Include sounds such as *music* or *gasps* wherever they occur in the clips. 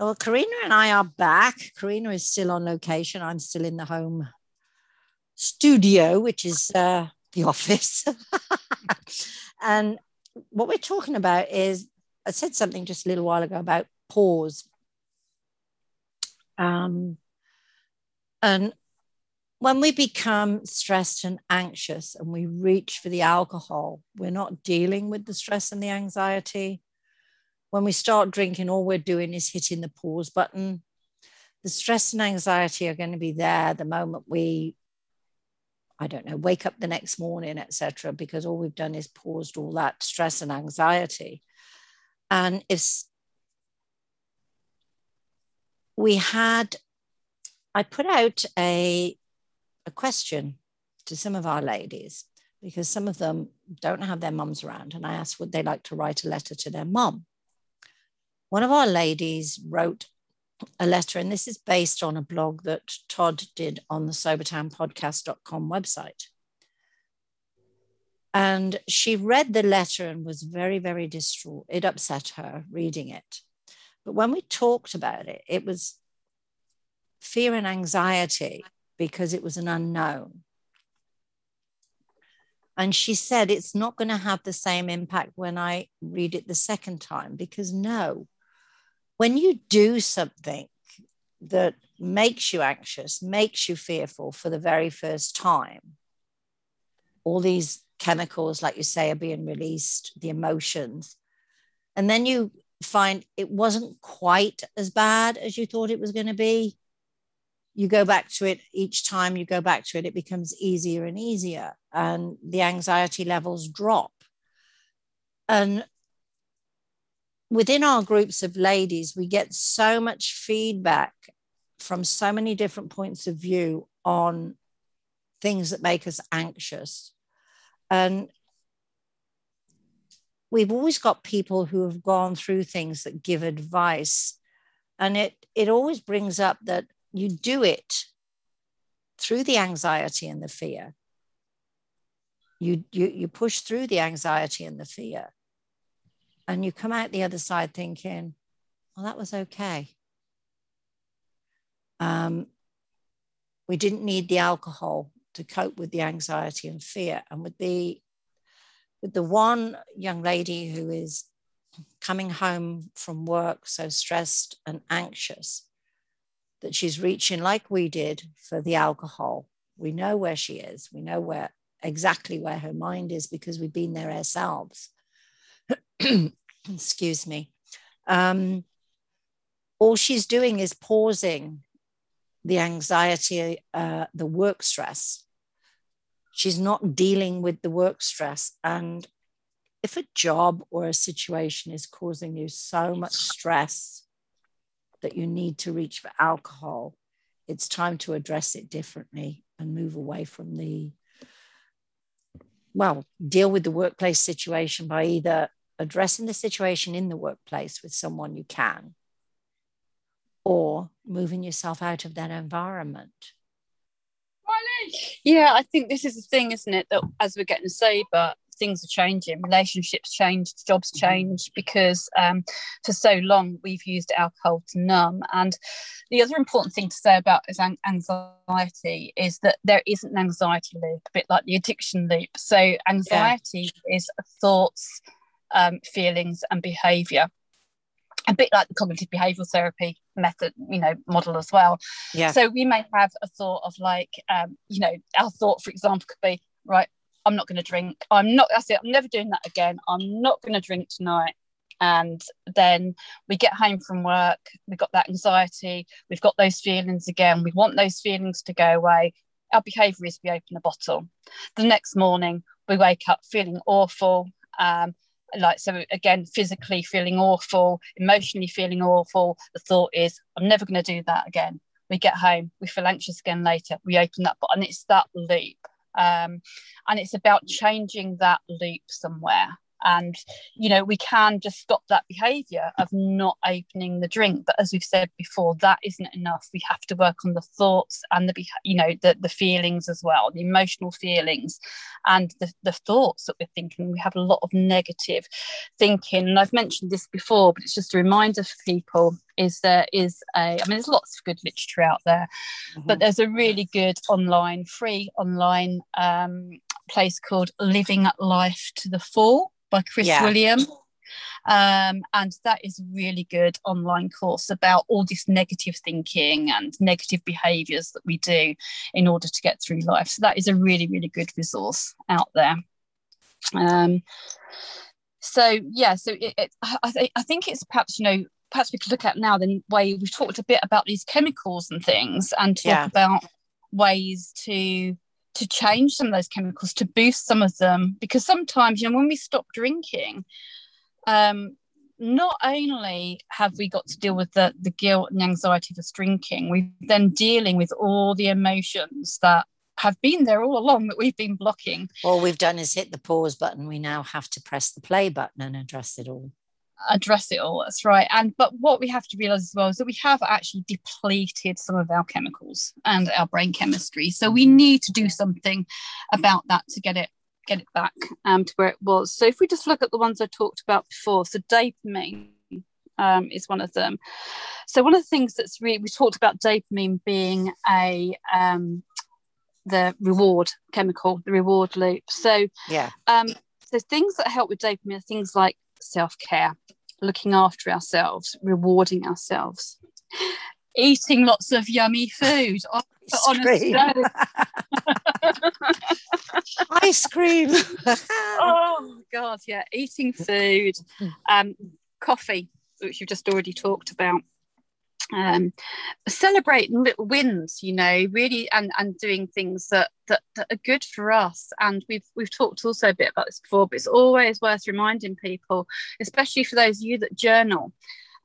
Well, Corinna and I are back. Corinna is still on location. I'm still in the home studio, which is uh, the office. *laughs* and what we're talking about is I said something just a little while ago about pause. Um, and when we become stressed and anxious and we reach for the alcohol, we're not dealing with the stress and the anxiety. When we start drinking, all we're doing is hitting the pause button. The stress and anxiety are going to be there the moment we, I don't know, wake up the next morning, etc., because all we've done is paused all that stress and anxiety. And if we had, I put out a a question to some of our ladies because some of them don't have their mums around. And I asked, would they like to write a letter to their mum? One of our ladies wrote a letter, and this is based on a blog that Todd did on the sobertownpodcast.com website. And she read the letter and was very, very distraught. It upset her reading it. But when we talked about it, it was fear and anxiety because it was an unknown. And she said, it's not going to have the same impact when I read it the second time, because no, when you do something that makes you anxious, makes you fearful for the very first time, all these chemicals, like you say, are being released, the emotions. And then you find it wasn't quite as bad as you thought it was going to be you go back to it each time you go back to it, it becomes easier and easier, and the anxiety levels drop. And within our groups of ladies, we get so much feedback from so many different points of view on things that make us anxious. And we've always got people who have gone through things that give advice. And it, it always brings up that you do it through the anxiety and the fear. You, you, you push through the anxiety and the fear, and you come out the other side thinking, well, that was okay. Um, we didn't need the alcohol to cope with the anxiety and fear. And with the with the one young lady who is coming home from work so stressed and anxious, that she's reaching like we did for the alcohol. We know where she is. We know where exactly where her mind is because we've been there ourselves. *clears throat* Excuse me. Um, all she's doing is pausing the anxiety, uh, the work stress. She's not dealing with the work stress. And if a job or a situation is causing you so much stress, that you need to reach for alcohol, it's time to address it differently and move away from the, well, deal with the workplace situation by either addressing the situation in the workplace with someone you can or moving yourself out of that environment. Yeah, I think this is the thing, isn't it? That as we're getting sober, things are changing, relationships change, jobs change, because um, for so long we've used alcohol to numb. And the other important thing to say about is anxiety is that there isn't an anxiety loop, a bit like the addiction loop. So anxiety yeah. is thoughts, um, feelings, and behaviour a bit like the cognitive behavioral therapy method you know model as well yeah so we may have a thought of like um, you know our thought for example could be right I'm not going to drink. I'm not, that's it. I'm never doing that again. I'm not going to drink tonight. And then we get home from work, we've got that anxiety, we've got those feelings again. We want those feelings to go away. Our behavior is we open a bottle. The next morning, we wake up feeling awful. Um, like so again physically feeling awful emotionally feeling awful the thought is i'm never going to do that again. We get home we feel anxious again later we open that and it's that loop um, and it's about changing that loop somewhere and you know we can just stop that behavior of not opening the drink. But as we've said before that isn't enough. We have to work on the thoughts and the you know the, the feelings as well the emotional feelings and the, the thoughts that we're thinking. We have a lot of negative thinking. And i've mentioned this before but it's just a reminder for people is there is a i mean there's lots of good literature out there mm-hmm. but there's a really good online free online um, place called living life to the full by Chris yeah. William. Um, and that is a really good online course about all this negative thinking and negative behaviors that we do in order to get through life. So that is a really, really good resource out there. Um, so yeah, so it, it, I, th- I think it's perhaps you know perhaps we could look at now the way we've talked a bit about these chemicals and things and talk yeah. about ways to to change some of those chemicals to boost some of them because sometimes you know when we stop drinking um not only have we got to deal with the, the guilt and anxiety of drinking, we're then dealing with all the emotions that have been there all along that we've been blocking. All we've done is hit the pause button. We now have to press the play button and address it all address it all that's right. And but what we have to realize as well is that we have actually depleted some of our chemicals and our brain chemistry. So we need to do something about that to get it get it back um, to where it was. So if we just look at the ones i talked about before so dopamine um, is one of them. So one of the things that's really we talked about dopamine being a um, the reward chemical the reward loop. So yeah. um so things that help with dopamine are things like self care, looking after ourselves, rewarding ourselves, eating lots of yummy food. *laughs* Ice cream. Ice *laughs* cream. oh God, yeah, eating food, um, coffee, which you've just already talked about um, celebrating little wins, you know, really, and and doing things that, that that are good for us. And we've we've talked also a bit about this before, but it's always worth reminding people, especially for those of you that journal,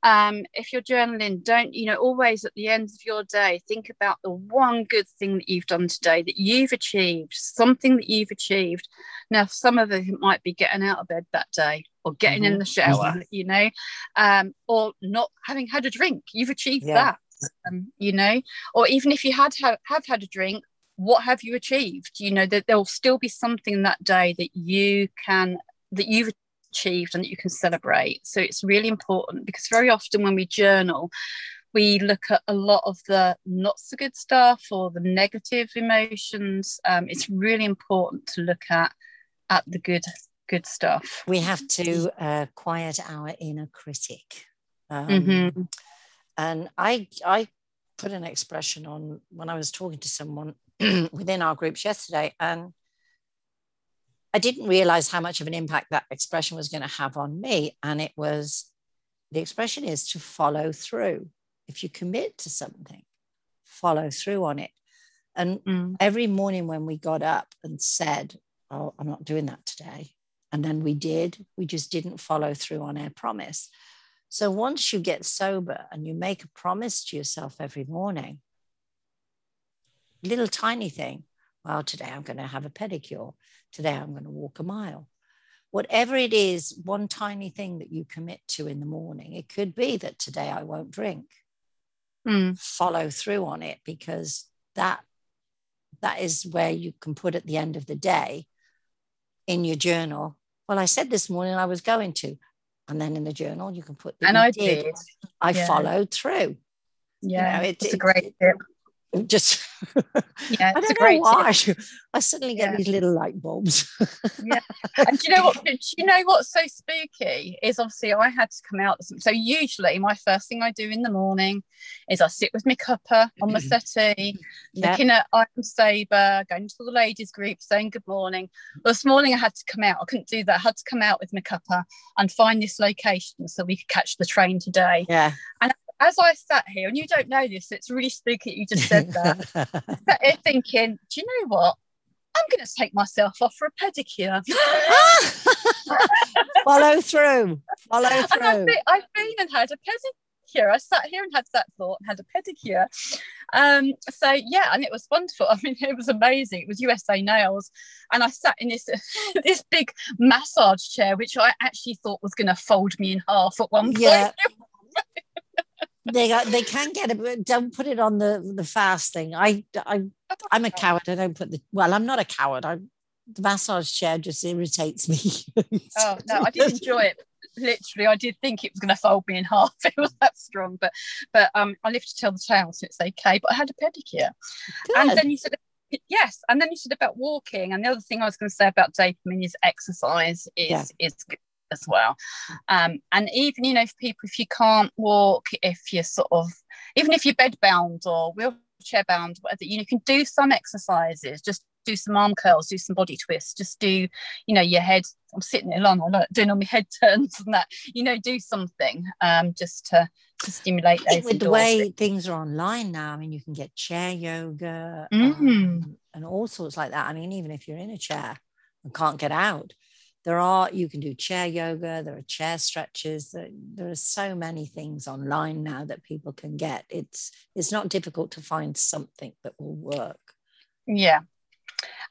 um, if you're journaling, don't, you know, always at the end of your day, think about the one good thing that you've done today, that you've achieved, something that you've achieved. Now, some of it might be getting out of bed that day or getting mm-hmm. in the shower, mm-hmm. you know, um, or not having had a drink. You've achieved yeah. that, um, you know, or even if you had ha- have had a drink, what have you achieved? You know, that there'll still be something that day that you can that you've achieved and that you can celebrate. So it's really important because very often when we journal, we look at a lot of the not so good stuff or the negative emotions. Um, it's really important to look at at the good good stuff. We have to uh, quiet our inner critic. Um, mm-hmm. And I I put an expression on when I was talking to someone *clears throat* within our groups yesterday, and I didn't realize how much of an impact that expression was going to have on me. And it was the expression is to follow through. If you commit to something, follow through on it. And mm. every morning when we got up and said, Oh, I'm not doing that today. And then we did, we just didn't follow through on our promise. So once you get sober and you make a promise to yourself every morning, little tiny thing, well, today I'm going to have a pedicure. Today I'm going to walk a mile. Whatever it is, one tiny thing that you commit to in the morning, it could be that today I won't drink. Mm. Follow through on it because that that is where you can put at the end of the day in your journal. Well, I said this morning I was going to, and then in the journal you can put. And I did. did. I yeah. followed through. Yeah, you know, it, it's a great tip just yeah *laughs* I don't know why tip. *laughs* I suddenly get yeah. these little light bulbs yeah *laughs* and do you know what do you know what's so spooky is obviously I had to come out so usually my first thing I do in the morning is I sit with my cuppa on my *clears throat* settee yeah. looking at I'm sober going to the ladies group saying good morning well, this morning I had to come out I couldn't do that I had to come out with my cuppa and find this location so we could catch the train today yeah and as I sat here, and you don't know this, it's really spooky you just said that. *laughs* Sat here thinking, do you know what? I'm going to take myself off for a pedicure. *laughs* Follow through. Follow through. And I've been, I've been and had a pedicure pedicure. I sat here and had that thought and had a pedicure. Um, so yeah, and it was wonderful. *laughs* I mean, it was amazing. It was USA Nails, and I sat in this this big massage chair, which I actually thought was going to fold me in half at one point. Yeah. They got, they can get it, but don't put it on the the fast thing. I I I'm a coward. I don't put the well. I'm not a coward. I the massage chair just irritates me. *laughs* oh no, I did enjoy it. Literally, I did think it was going to fold me in half. *laughs* It was that strong, but but um, I live to tell the tale, so it's okay. But I had a pedicure, Good. and then you said yes, and then you said about walking, and the other thing I was going to say about dopamine is exercise is yeah. is good as well. Um, and even you know, for people if you can't walk, if you're sort of even if you're bedbound or wheelchair bound, whatever, you know you can do some exercises. Just do some arm curls, do some body twists, just do, you know, your head. I'm sitting there long, I'm like doing all my head *laughs* turns and that, you know, do something um, just to to stimulate those. With the way things are online now, I mean, you can get chair yoga mm. um, and all sorts like that. I mean, even if you're in a chair and can't get out, there are you can do chair yoga there are chair stretches there, there, are so many things online now that people can get. It's it's not difficult to find something that will work. Yeah.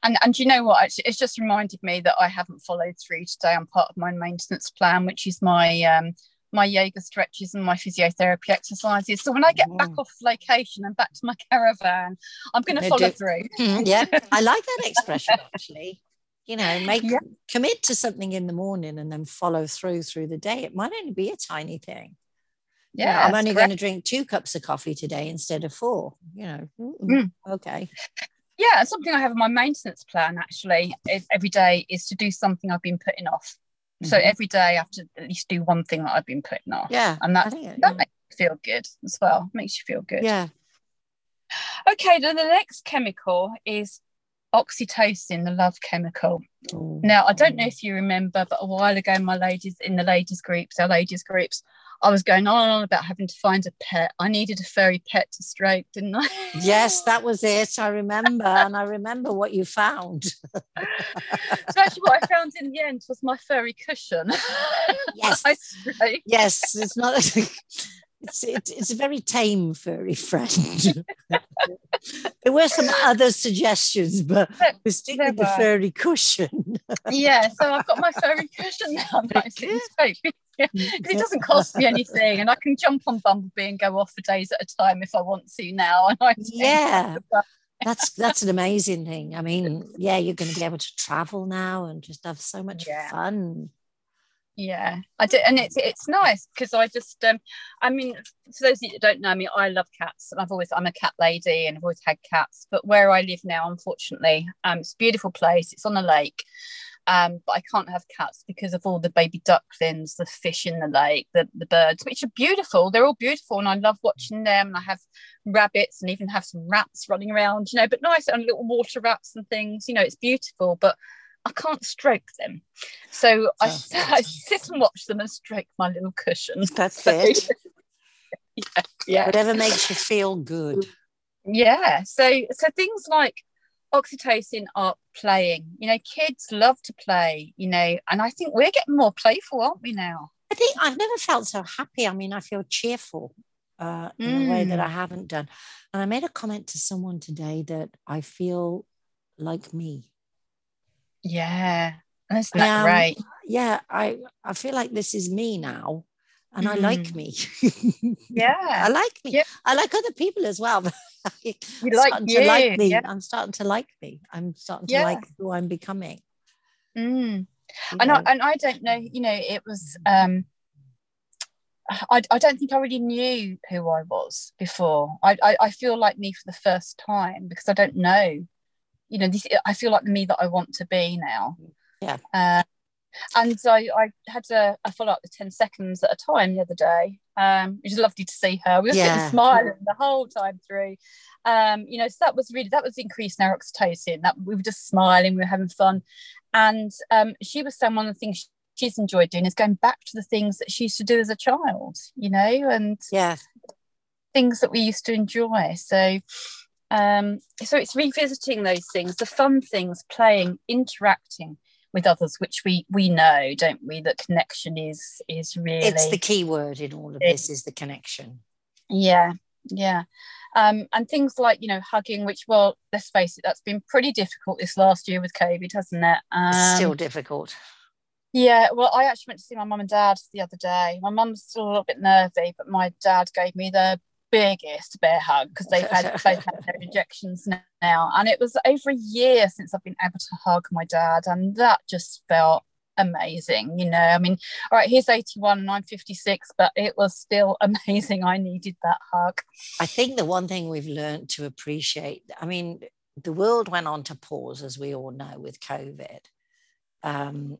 And and you know what? It's just reminded me that i haven't followed through today. On part of my maintenance plan which is my um my yoga stretches and my physiotherapy exercises. So when i get back off location and back to my caravan i'm going to follow do, through. Mm, *laughs* yeah i like that *laughs* expression actually you know make yeah. commit to something in the morning and then follow through through the day. It might only be a tiny thing. Yeah, you know, i'm only going to drink two cups of coffee today instead of four you know. Mm. okay. Yeah something i have in my maintenance plan actually every day is to do something i've been putting off. Mm-hmm. so every day i have to at least do one thing that i've been putting off. Yeah and that, it, that yeah. makes you feel good as well. Makes you feel good. Yeah. Okay then the next chemical is oxytocin, the love chemical. Ooh. Now, I don't know if you remember, but a while ago, my ladies in the ladies groups, our ladies groups, I was going on and on about having to find a pet. I needed a furry pet to stroke, didn't I? Yes, that was *laughs* it. I remember, and I remember what you found. *laughs* so actually, what I found in the end was my furry cushion. *laughs* Yes, yes, it's not. It's, it, it's a very tame furry friend. *laughs* there were some other suggestions, but we stick with the furry cushion. *laughs* yeah, so I've got my furry cushion now, nice and straight. it doesn't cost me anything, and I can jump on Bumblebee and go off for days at a time if I want to now. And I yeah, that's that's an amazing thing. I mean, *laughs* yeah, you're going to be able to travel now and just have so much yeah. fun yeah i do and it's it's nice because i just um i mean for those of you that don't know me i love cats and i've always i'm a cat lady and i've always had cats but where i live now unfortunately um it's a beautiful place it's on a lake um, but I can't have cats because of all the baby ducklings, the fish in the lake, the, the birds, which are beautiful. They're all beautiful, and I love watching them. And I have rabbits and even have some rats running around, you know, but nice and little water rats and things. You know, it's beautiful. But I can't stroke them. So I, *laughs* I, sit and watch them and stroke my little cushions. That's so, it. *laughs* yeah, yeah. Whatever makes you feel good. Yeah. So so things like oxytocin are playing. You know, kids love to play, you know, and I think we're getting more playful, aren't we now? I think I've never felt so happy. I mean, I feel cheerful uh, in mm. a way that I mm. haven't done. And I made a comment to someone today that I feel like me. Yeah. That's that um, right. Yeah, I I feel like this is me now. And mm. I like mm. *laughs* me. yeah. I like me. Yep. I like other people as well. you *laughs* like, you. to like me. Yeah. I'm starting to like me. I'm starting to yeah. like who I'm becoming. Mm. And I, and I don't know, you know, it was um I, I don't think I really knew who I was before. I, I, I feel like me for the first time because I don't know you know, this I feel like the me that I want to be now. Yeah. Uh, and so I had a, a follow up the 10 seconds at a time the other day. Um, it was lovely to see her. We were yeah. sitting smiling the whole time through. Um, you know, so that was really that was increasing our oxytocin. That we were just smiling, we were having fun. And um, she was saying one of the things she's enjoyed doing is going back to the things that she used to do as a child, you know, and yeah, things that we used to enjoy. So um, so it's revisiting those things, the fun things, playing, interacting with others which we we know don't we that connection is is really it's the key word in all of this is the connection. Yeah yeah. Um, and things like you know hugging which well let's face it that's been pretty difficult this last year with covid hasn't it? Um, still difficult. Yeah well i actually went to see my mum and dad the other day. My mum's still a little bit nervy but my dad gave me the biggest bear hug because they've had *laughs* both had their injections now. And it was over a year since i've been able to hug my dad and that just felt amazing you know? I mean all right he's 81 and i'm 56 but it was still *laughs* amazing i needed that hug. I think the one thing we've learned to appreciate i mean the world went on to pause as we all know with covid. Um,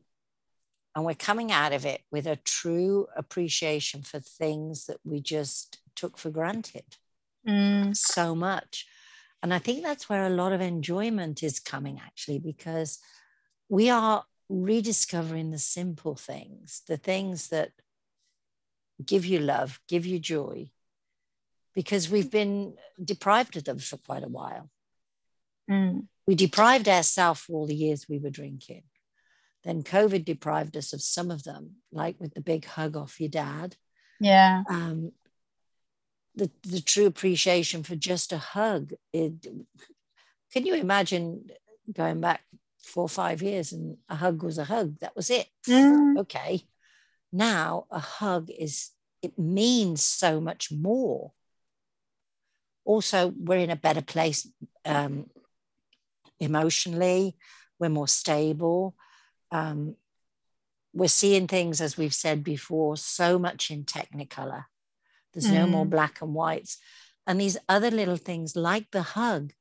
and we're coming out of it with a true appreciation for things that we just took for granted mm. so much and i think that's where a lot of enjoyment is coming actually because we are rediscovering the simple things, the things that give you love, give you joy, because we've been deprived of them for quite a while. Mm. We deprived ourselves for all the years we were drinking. Then COVID deprived us of some of them, like with the big hug off your dad. Yeah. Um, the, the true appreciation for just a hug. It, can you imagine going back four or five years and a hug was a hug. That was it. Mm. Okay. Now a hug is, it means so much more. Also, we're in a better place um, emotionally, we're more stable. Um, we're seeing things, as we've said before, so much in technicolor. There's mm. no more mm. black and whites. And these other little things like the hug,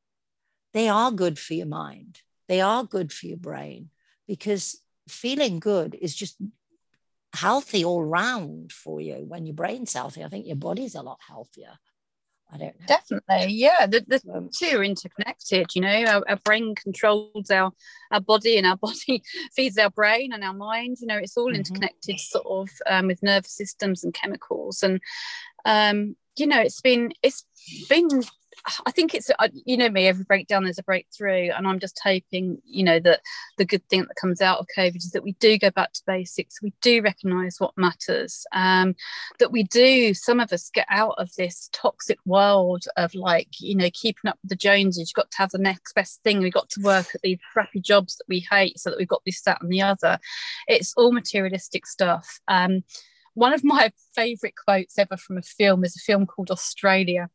they are good for your mind they are good for your brain because feeling good is just healthy all round for you when your brain's healthy. I think your body's a lot healthier. I don't know. Definitely, yeah. The, the um, two are interconnected. You know, our, our, brain controls our our body, and our *laughs* body feeds our brain and our mind. You know, it's all mm-hmm. interconnected, sort of, um, with nervous systems and chemicals. And um, you know, it's been it's been I think it's uh, you know me every breakdown there's a breakthrough and I'm just hoping you know that the good thing that comes out of COVID is that we do go back to basics. We do recognize what matters. Um, that we do some of us get out of this toxic world of like you know keeping up with the Joneses. You've got to have the next best thing. We've got to work at these crappy jobs that we hate so that we've got this that and the other. It's all materialistic stuff. Um, one of my favorite quotes ever from a film is a film called Australia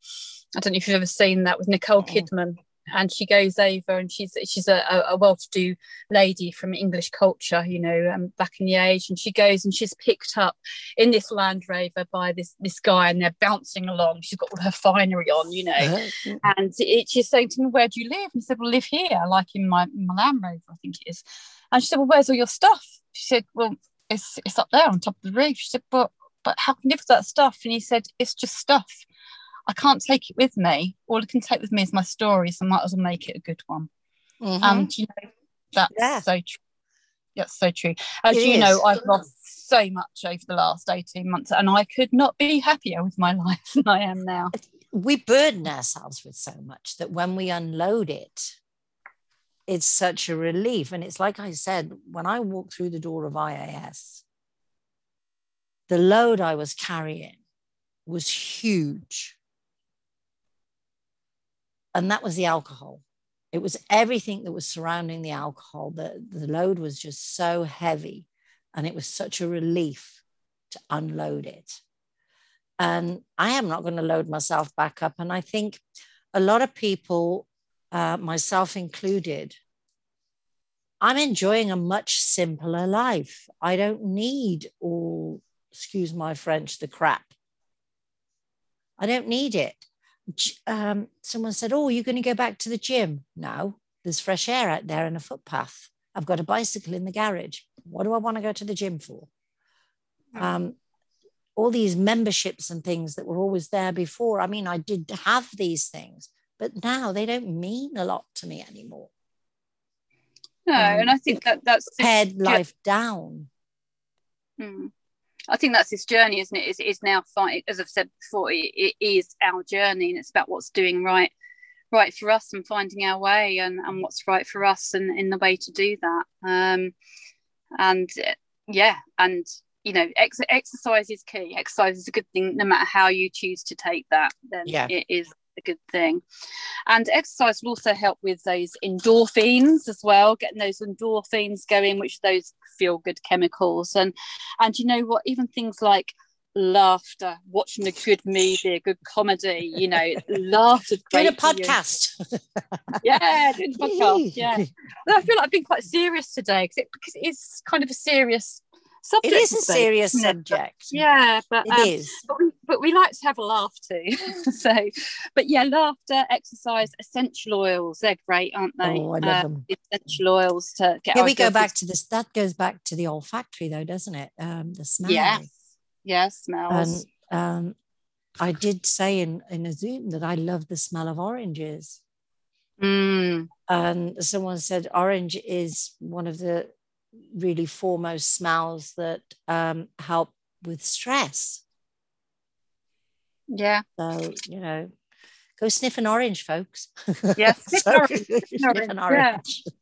I don't know if you've ever seen that with Nicole Kidman. And she goes over, and she's she's a, a well-to-do lady from English culture, you know, um, back in the age. And she goes and she's picked up in this Land Rover by this this guy, and they're bouncing along. She's got all her finery on, you know. Uh-huh. And it, she's saying to him, "Where do you live?" And he said, "Well, live here, like in my, in my Land Rover, I think it is." And she said, "Well, where's all your stuff?" She said, "Well, it's it's up there on top of the roof." She said, "But but how can you live with that stuff?" And he said, "It's just stuff." I can't take it with me. All I can take with me is my story, so I might as well make it a good one. Mm-hmm. And you know, that's yeah. so true. That's so true. As it you is. know, I've lost so much over the last 18 months, and I could not be happier with my *laughs* life than I am now. We burden ourselves with so much that when we unload it, it's such a relief. And it's like I said, when I walked through the door of IAS, the load I was carrying was huge. And that was the alcohol. It was everything that was surrounding the alcohol. The, the load was just so heavy and it was such a relief to unload it. And i am not going to load myself back up and i think a lot of people uh, myself included i'm enjoying a much simpler life i don't need all excuse my french the crap i don't need it um, someone said, Oh, you're going to go back to the gym? No, there's fresh air out there and a footpath. I've got a bicycle in the garage. What do I want to go to the gym for? Um, all these memberships and things that were always there before. I mean, I did have these things, but now they don't mean a lot to me anymore. No, um, and I think that that's pared life down. Hmm. I think that's this journey, isn't it? Is is now fight as I've said before, it, it is our journey, and it's about what's doing right, right for us, and finding our way, and and what's right for us, and in the way to do that. Um, and uh, yeah and you know ex- exercise is key exercise is a good thing no matter how you choose to take that then Yeah. it is a good thing. And exercise will also help with those endorphins as well getting those endorphins going which those feel good chemicals. And and you know what? Even things like laughter watching a good movie a good comedy you know *laughs* laughter's Doing a great for you. podcast. *laughs* yeah doing a *laughs* podcast yeah. I feel like I've been quite serious today because it, because it is kind of a serious It subject. is a serious it? subject. Yeah, but It um, is. but we, but we like to have a laugh too. *laughs* so, but yeah, laughter, exercise, essential oils, they're great, aren't they? Oh, I love Uh, them. Essential oils to get Here we go back to this. That goes back to the olfactory, though, doesn't it? Um, the smell. Yeah, yeah, And smells. um, I did say in, in a Zoom that I love the smell of oranges. Mm, And someone said orange is one of the really foremost smells that um, help with stress. yeah, So, you know, go sniff an orange, folks. Yeah, *laughs* sniff So- an orange, sniff orange, yeah.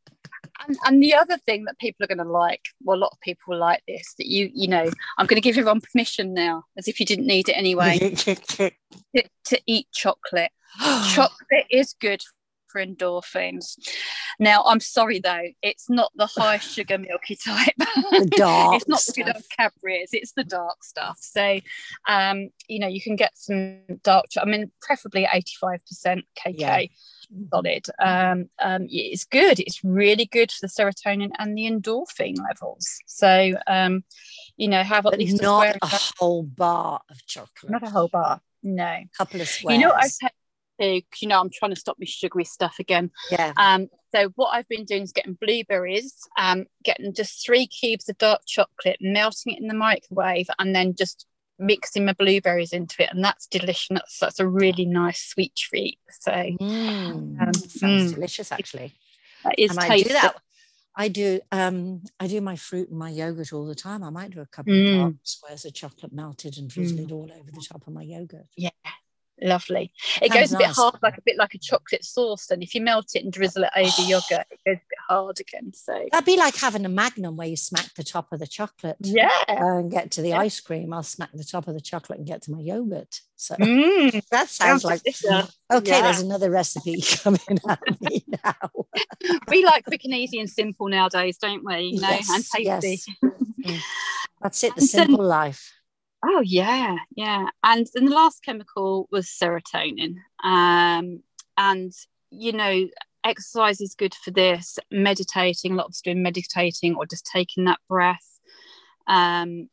and, and the other thing that people are going to like, well, a lot of people like this. That you, you know, I'm going to give everyone permission now, as if you didn't need it anyway, *laughs* to, to eat chocolate. *gasps* chocolate is good for endorphins. Now, I'm sorry though, it's not the high *sighs* sugar milky type. the dark it's not the good old Cadbury's, it's the dark stuff. So, um, you know, you can get some dark. I mean, preferably 85% KK Yeah. solid. Um, um, it's good. It's really good for the serotonin and the endorphin levels. So, um, you know, have at But least a not square, a whole bar of chocolate. not a whole bar. No. A couple of squares. You know what I've had 'cause, you know, I'm trying to stop my sugary stuff again. yeah. Um, so what I've been doing is getting blueberries, um, getting just three cubes of dark chocolate, melting it in the microwave, and then just mixing my blueberries into it, and that's delicious. That's, that's a really nice sweet treat. So Mm, Um, sounds mm. delicious, actually. that is and I tasty. do that. I do. Um, I do my fruit and my yogurt all the time. I might do a couple Mm. of squares of chocolate melted and drizzle it all over the top of my yogurt. Yeah, lovely. It Sounds goes a bit nice. hard, like a bit like a chocolate sauce. And if you melt it and drizzle it over yogurt, it goes a bit hard again. So That'd be like having a magnum where you smack the top of the chocolate yeah. and get to the Yeah. ice cream. I'll smack the top of the chocolate and get to my yogurt. So Mm, that sounds sounds like delicious. okay. Yeah. There's another recipe *laughs* coming at me now. we like quick and easy and simple nowadays, don't we? You know, and Yes, tasty. yes. *laughs* Mm. That's it. The simple life. Oh yeah, yeah. And then the last chemical was serotonin. Um, and you know, exercise is good for this. Meditating, a lot of us doing meditating or just taking that breath. Um,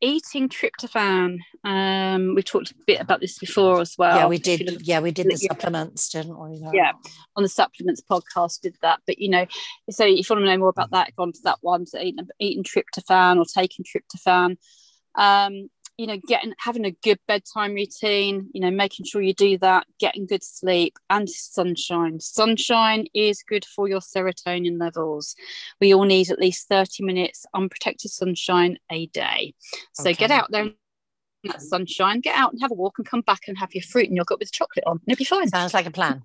eating tryptophan. Um, we talked a bit about this before as well. yeah, we did. Yeah, we did the supplements, didn't we? Yeah. on the supplements podcast did that. But you know, so if you want to know more about that, go on to that one. So eating, eating tryptophan or taking tryptophan. Um, you know, getting having a good bedtime routine, you know, making sure you do that, getting good sleep and sunshine. Sunshine is good for your serotonin levels. We all need at least 30 minutes unprotected sunshine a day. So get out there in that sunshine, get out and have a walk and come back and have your fruit and yogurt with chocolate on. It'll be fine. Sounds like a plan.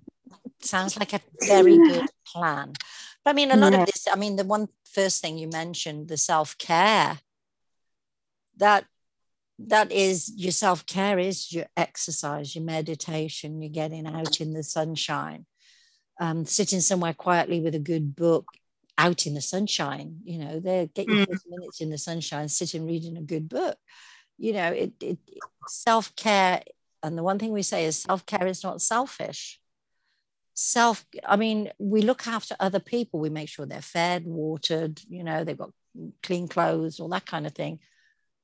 Sounds like a very good plan. But I mean, a lot Yeah. of this, I mean, the one first thing you mentioned, the self care, that that is your self care is your exercise, your meditation, you're getting out in the sunshine, um, sitting somewhere quietly with a good book out in the sunshine. You know, there get your Mm. 30 minutes in the sunshine, sitting reading a good book. You know, it, it self care. And the one thing we say is self care is not selfish self i mean we look after other people we make sure they're fed watered you know they've got clean clothes all that kind of thing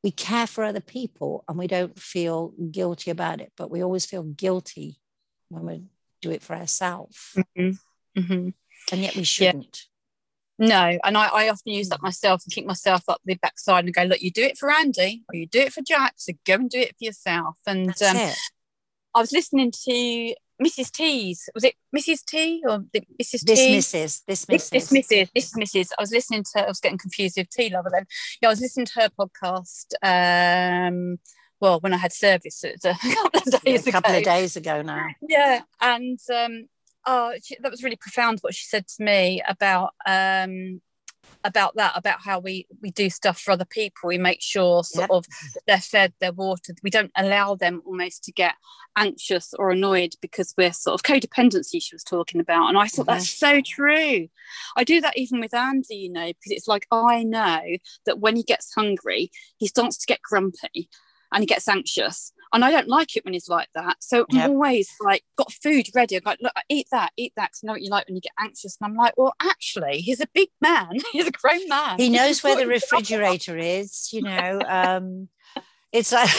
we care for other people and we don't feel guilty about it but we always feel guilty when we do it for ourselves Mhm. and yet we shouldn't. No, and I, I often use that myself and kick myself up the backside and go, look, you do it for Andy or you do it for Jack, so go and do it for yourself. And um, it. I was listening to Mrs. T's. Was it Mrs. T or the Mrs. this T? this This, misses this Mrs. This Mrs. I was listening to. I was getting confused with Tea Lover then. Yeah, I was listening to her podcast. Um, well, when I had service, it was a *laughs* couple of Yeah, days a couple ago of days ago now yeah and um oh she, that was really profound what she said to me about um about that about how we we do stuff for other people. We make sure sort of they're fed they're watered. We don't allow them almost to get anxious or annoyed because we're sort of codependency she was talking about. And i thought that's mm-hmm. so true. I do that even with andy you know because it's like i know that when he gets hungry he starts to get grumpy and he gets anxious and I don't like it when he's like that. So Yep. I'm always like, got food ready. I'm like, look, eat that, eat that. Because I know what you like when you get anxious. And I'm like, well, actually, he's a big man. *laughs* he's a grown man. he knows where the What is wrong? refrigerator is you know *laughs* um it's like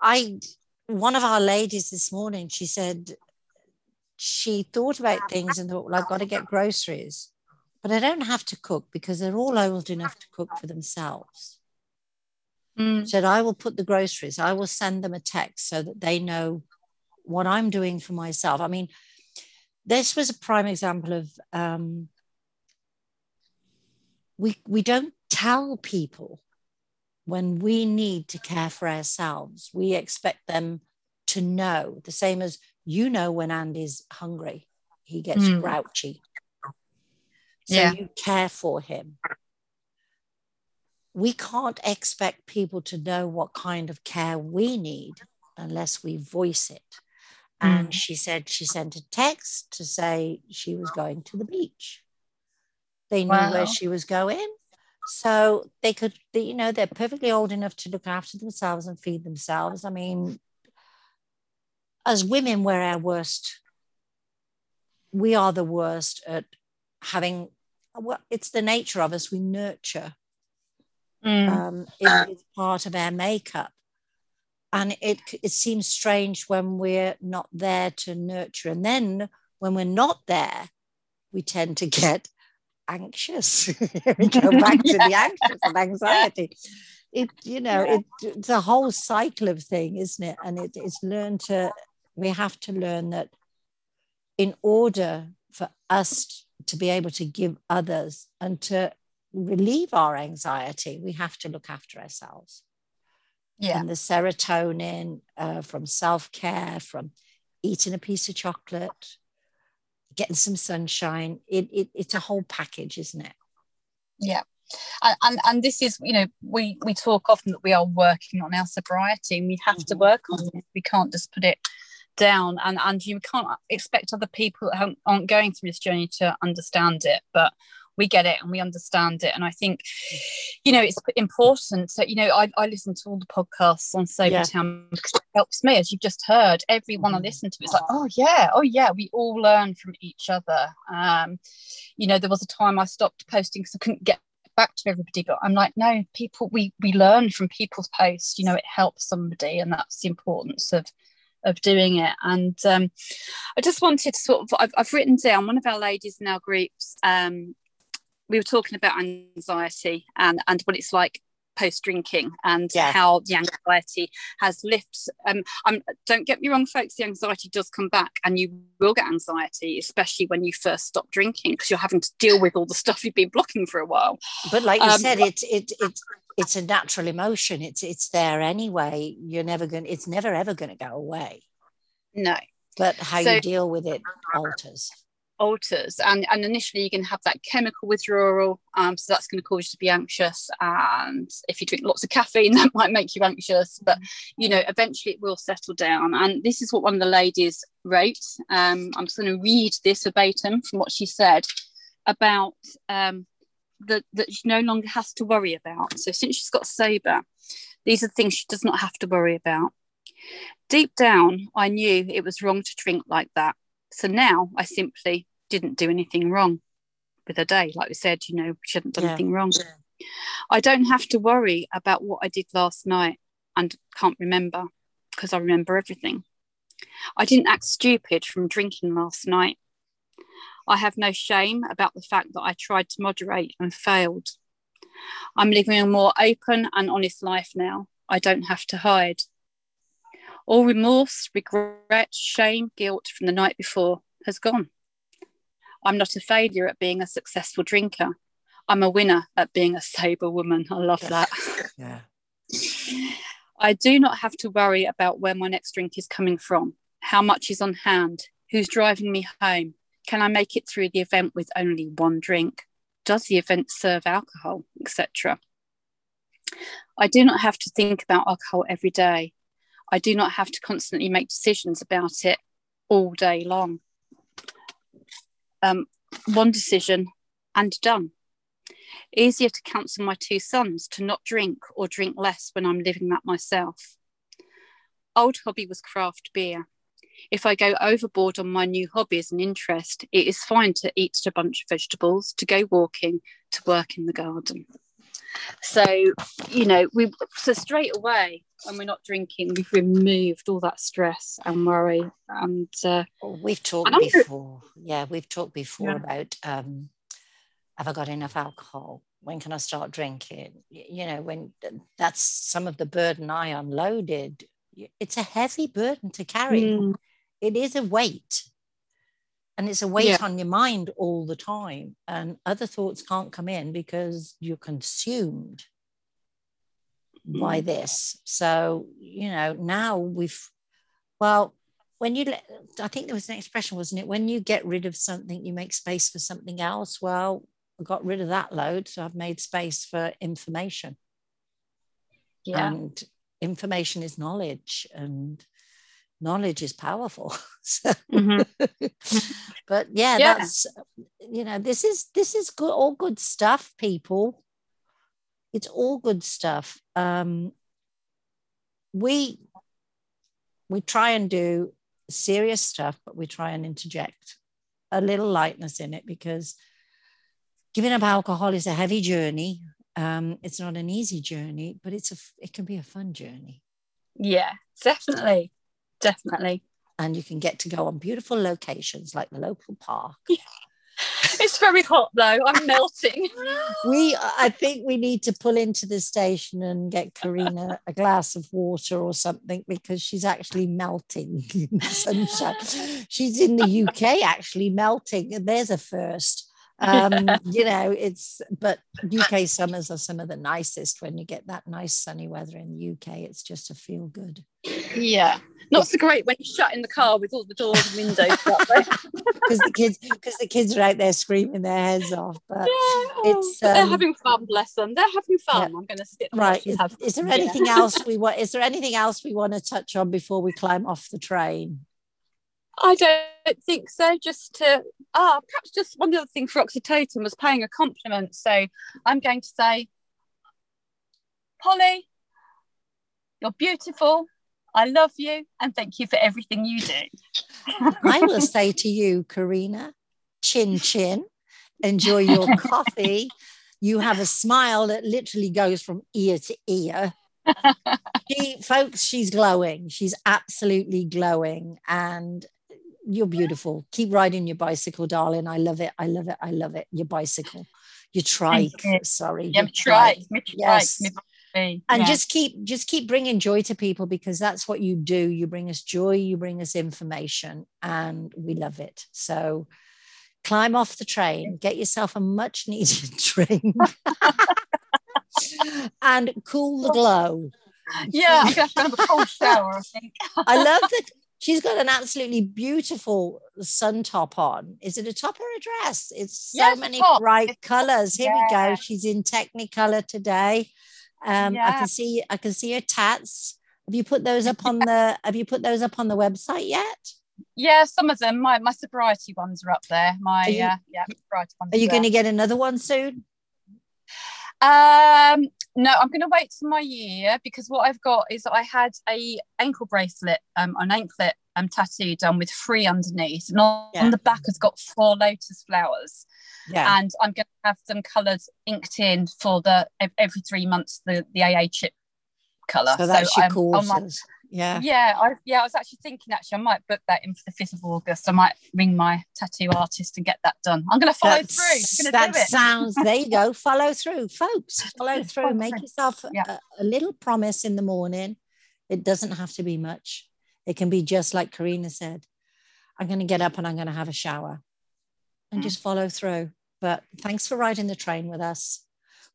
i one of our ladies this morning she said she thought about things and thought well i've got to get groceries but i don't have to cook because they're all old enough to cook for themselves Mm, said i will put the groceries i will send them a text so that they know what i'm doing for myself. I mean this was a prime example of um, we we don't tell people when we need to care for ourselves. We expect them to know the same as you know when andy's hungry he gets Mm. grouchy. So Yeah. you care for him we can't expect people to know what kind of care we need unless we voice it. And Mm. she said she sent a text to say she was going to the beach. They knew Wow. where she was going so they could they- you know they're perfectly old enough to look after themselves and feed themselves. I mean as women we're our worst. We are the worst at having well it's the nature of us. We nurture mm, um, it is part of our makeup. And it, it seems strange when we're not there to nurture. And then when we're not there, we tend to get anxious. *laughs* we go *laughs* back to the anxious and anxiety. It, you know, it, it's a whole cycle of thing, isn't it? And it, it's learned to, we have to learn that in order for us to be able to give others and to relieve our anxiety, we have to look after ourselves. yeah. And the serotonin uh, from self care, from eating a piece of chocolate, getting some sunshine, it, it, it's a whole package, isn't it? yeah and, and and this is you know we we talk often that we are working on our sobriety and we have to Mhm. work on it we can't just put it down and and you can't expect other people that aren't going through this journey to understand it but we get it and we understand it. And i think you know it's important so you know i, I listen to all the podcasts on sober Yeah. town because it helps me as you've just heard. Everyone i Mhm. listen to it's like oh yeah oh yeah we all learn from each other. Um you know there was a time i stopped posting because i couldn't get back to everybody but i'm like no people we we learn from people's posts. You know it helps somebody and that's the importance of of doing it. And um i just wanted to sort of i've, I've written down one of our ladies in our groups um we were talking about anxiety and and what it's like post drinking and Yeah. how the anxiety has lifts um I'm, don't get me wrong folks the anxiety does come back and you will get anxiety especially when you first stop drinking because you're having to deal with all the stuff you've been blocking for a while But like you Um, said, it's it, it, it's a natural emotion. It's it's there anyway. You're never going to, It's never ever going to go away. no But how So- you deal with it alters. Alters. And and initially you're going to have that chemical withdrawal um so that's going to cause you to be anxious. And if you drink lots of caffeine *laughs* that might make you anxious but you know eventually it will settle down. And this is what one of the ladies wrote. Um i'm just going to read this verbatim from what she said about um that that she no longer has to worry about. So since she's got sober these are the things she does not have to worry about. Deep down i knew it was wrong to drink like that. So now I simply didn't do anything wrong with her day. Like we said, you know, she hadn't done Yeah. anything wrong. I don't have to worry about what I did last night and can't remember because I remember everything. I didn't act stupid from drinking last night. I have no shame about the fact that I tried to moderate and failed. I'm living a more open and honest life now. I don't have to hide. All remorse, regret, shame, guilt from the night before has gone. I'm not a failure at being a successful drinker. I'm a winner at being a sober woman. I love that. *laughs* Yeah. *laughs* I do not have to worry about where my next drink is coming from, how much is on hand, who's driving me home. Can I make it through the event with only one drink? does the event serve alcohol, etc. I do not have to think about alcohol every day. I do not have to constantly make decisions about it all day long. Um, one decision and done. Easier to counsel my two sons to not drink or drink less when I'm living that myself. Old hobby was craft beer. If I go overboard on my new hobbies and interest, it is fine to eat a bunch of vegetables, to go walking, to work in the garden. So, you know, we so straight away when we're not drinking, we've removed all that stress and worry. And uh, we've talked before. Yeah, we've talked before yeah. about um, have I got enough alcohol? When can I start drinking? You know, when that's some of the burden I unloaded. It's a heavy burden to carry. Mm. It is a weight and it's a weight yeah. on your mind all the time and other thoughts can't come in because you're consumed mm. by this so you know now we've well when you let i think there was an expression wasn't it when you get rid of something you make space for something else well i got rid of that load so i've made space for information yeah. and information is knowledge and knowledge is powerful. *laughs* So, mm-hmm. *laughs* but yeah, yeah, that's you know this is this is good all good stuff people. It's all good stuff. Um we we try and do serious stuff but we try and interject a little lightness in it because giving up alcohol is a heavy journey. Um, it's not an easy journey but it's a it can be a fun journey. Yeah definitely definitely. And you can get to go on beautiful locations like the local park. Yeah. *laughs* It's very hot though. I'm melting. *laughs* we, I think we need to pull into the station and get Corinna a glass of water or something because she's actually melting *laughs* in the sunshine. She's in the UK actually melting, and there's a first um, you know, it's but UK summers are some of the nicest when you get that nice sunny weather in the UK. It's just a feel good. Yeah. Not so great when you're shut in the car with all the doors and windows Because *laughs* the kids because the kids are out there screaming their heads off. But yeah, it's um, they're having fun, bless them. They're having fun. Yeah. I'm gonna sit right. Is, is, there anything yeah. else we want is there anything else we want to touch on before we climb off the train? I don't think so. Just to ah, perhaps just one other thing for oxytocin was paying a compliment. So I'm going to say, Polly, you're beautiful. I love you and thank you for everything you do. I *laughs* will say to you, Corinna, chin chin, enjoy your *laughs* coffee. You have a smile that literally goes from ear to ear. *laughs* she, folks, she's glowing. She's absolutely glowing. And you're beautiful. Keep riding your bicycle, darling. I love it. I love it. I love it. Your bicycle, your trike. You. Sorry, yeah, your trike. trike. Yes. And yeah. just keep just keep bringing joy to people because that's what you do. You bring us joy. You bring us information, and we love it. So climb off the train, get yourself a much needed *laughs* drink, and cool the glow. Yeah, I'm gonna have a cold shower. I think. I love that she's got an absolutely beautiful sun top on. Is it a top or a dress? It's so yes, many bright it's colors. Here yeah. we go. She's in Technicolor today. Um, yeah. I can see I can see your tats. Have you put those *laughs* up on the have you put those up on the website yet? Yeah, some of them. My my sobriety ones are up there. My you, uh, yeah, sobriety ones. Are you going to get another one soon? Um, no, I'm going to wait till my year because what I've got is that I had a ankle bracelet, um, an anklet um, tattoo done with free underneath, and on, yeah. on the back has got four lotus flowers. Yeah. And I'm going to have them coloured inked in for the every three months the the AA chip colour. So that's so your courses yeah yeah I, yeah I was actually thinking actually I might book that in for the 5th of August I might ring my tattoo artist and get that done I'm going to follow That's, through that sounds there you go *laughs* follow through folks follow through make yourself yeah. a, a little promise in the morning it doesn't have to be much it can be just like Corinna said I'm going to get up and I'm going to have a shower and mm. just follow through but thanks for riding the train with us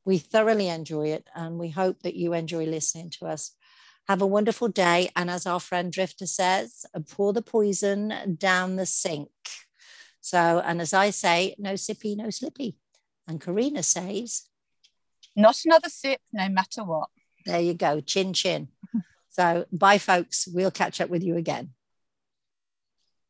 we thoroughly enjoy it and we hope that you enjoy listening to us have a wonderful day. And as our friend Drifter says, pour the poison down the sink. So, and as I say, no sippy, no slippy. And Corinna says, Not another sip, no matter what. There you go. Chin chin. *laughs* so bye, folks. We'll catch up with you again.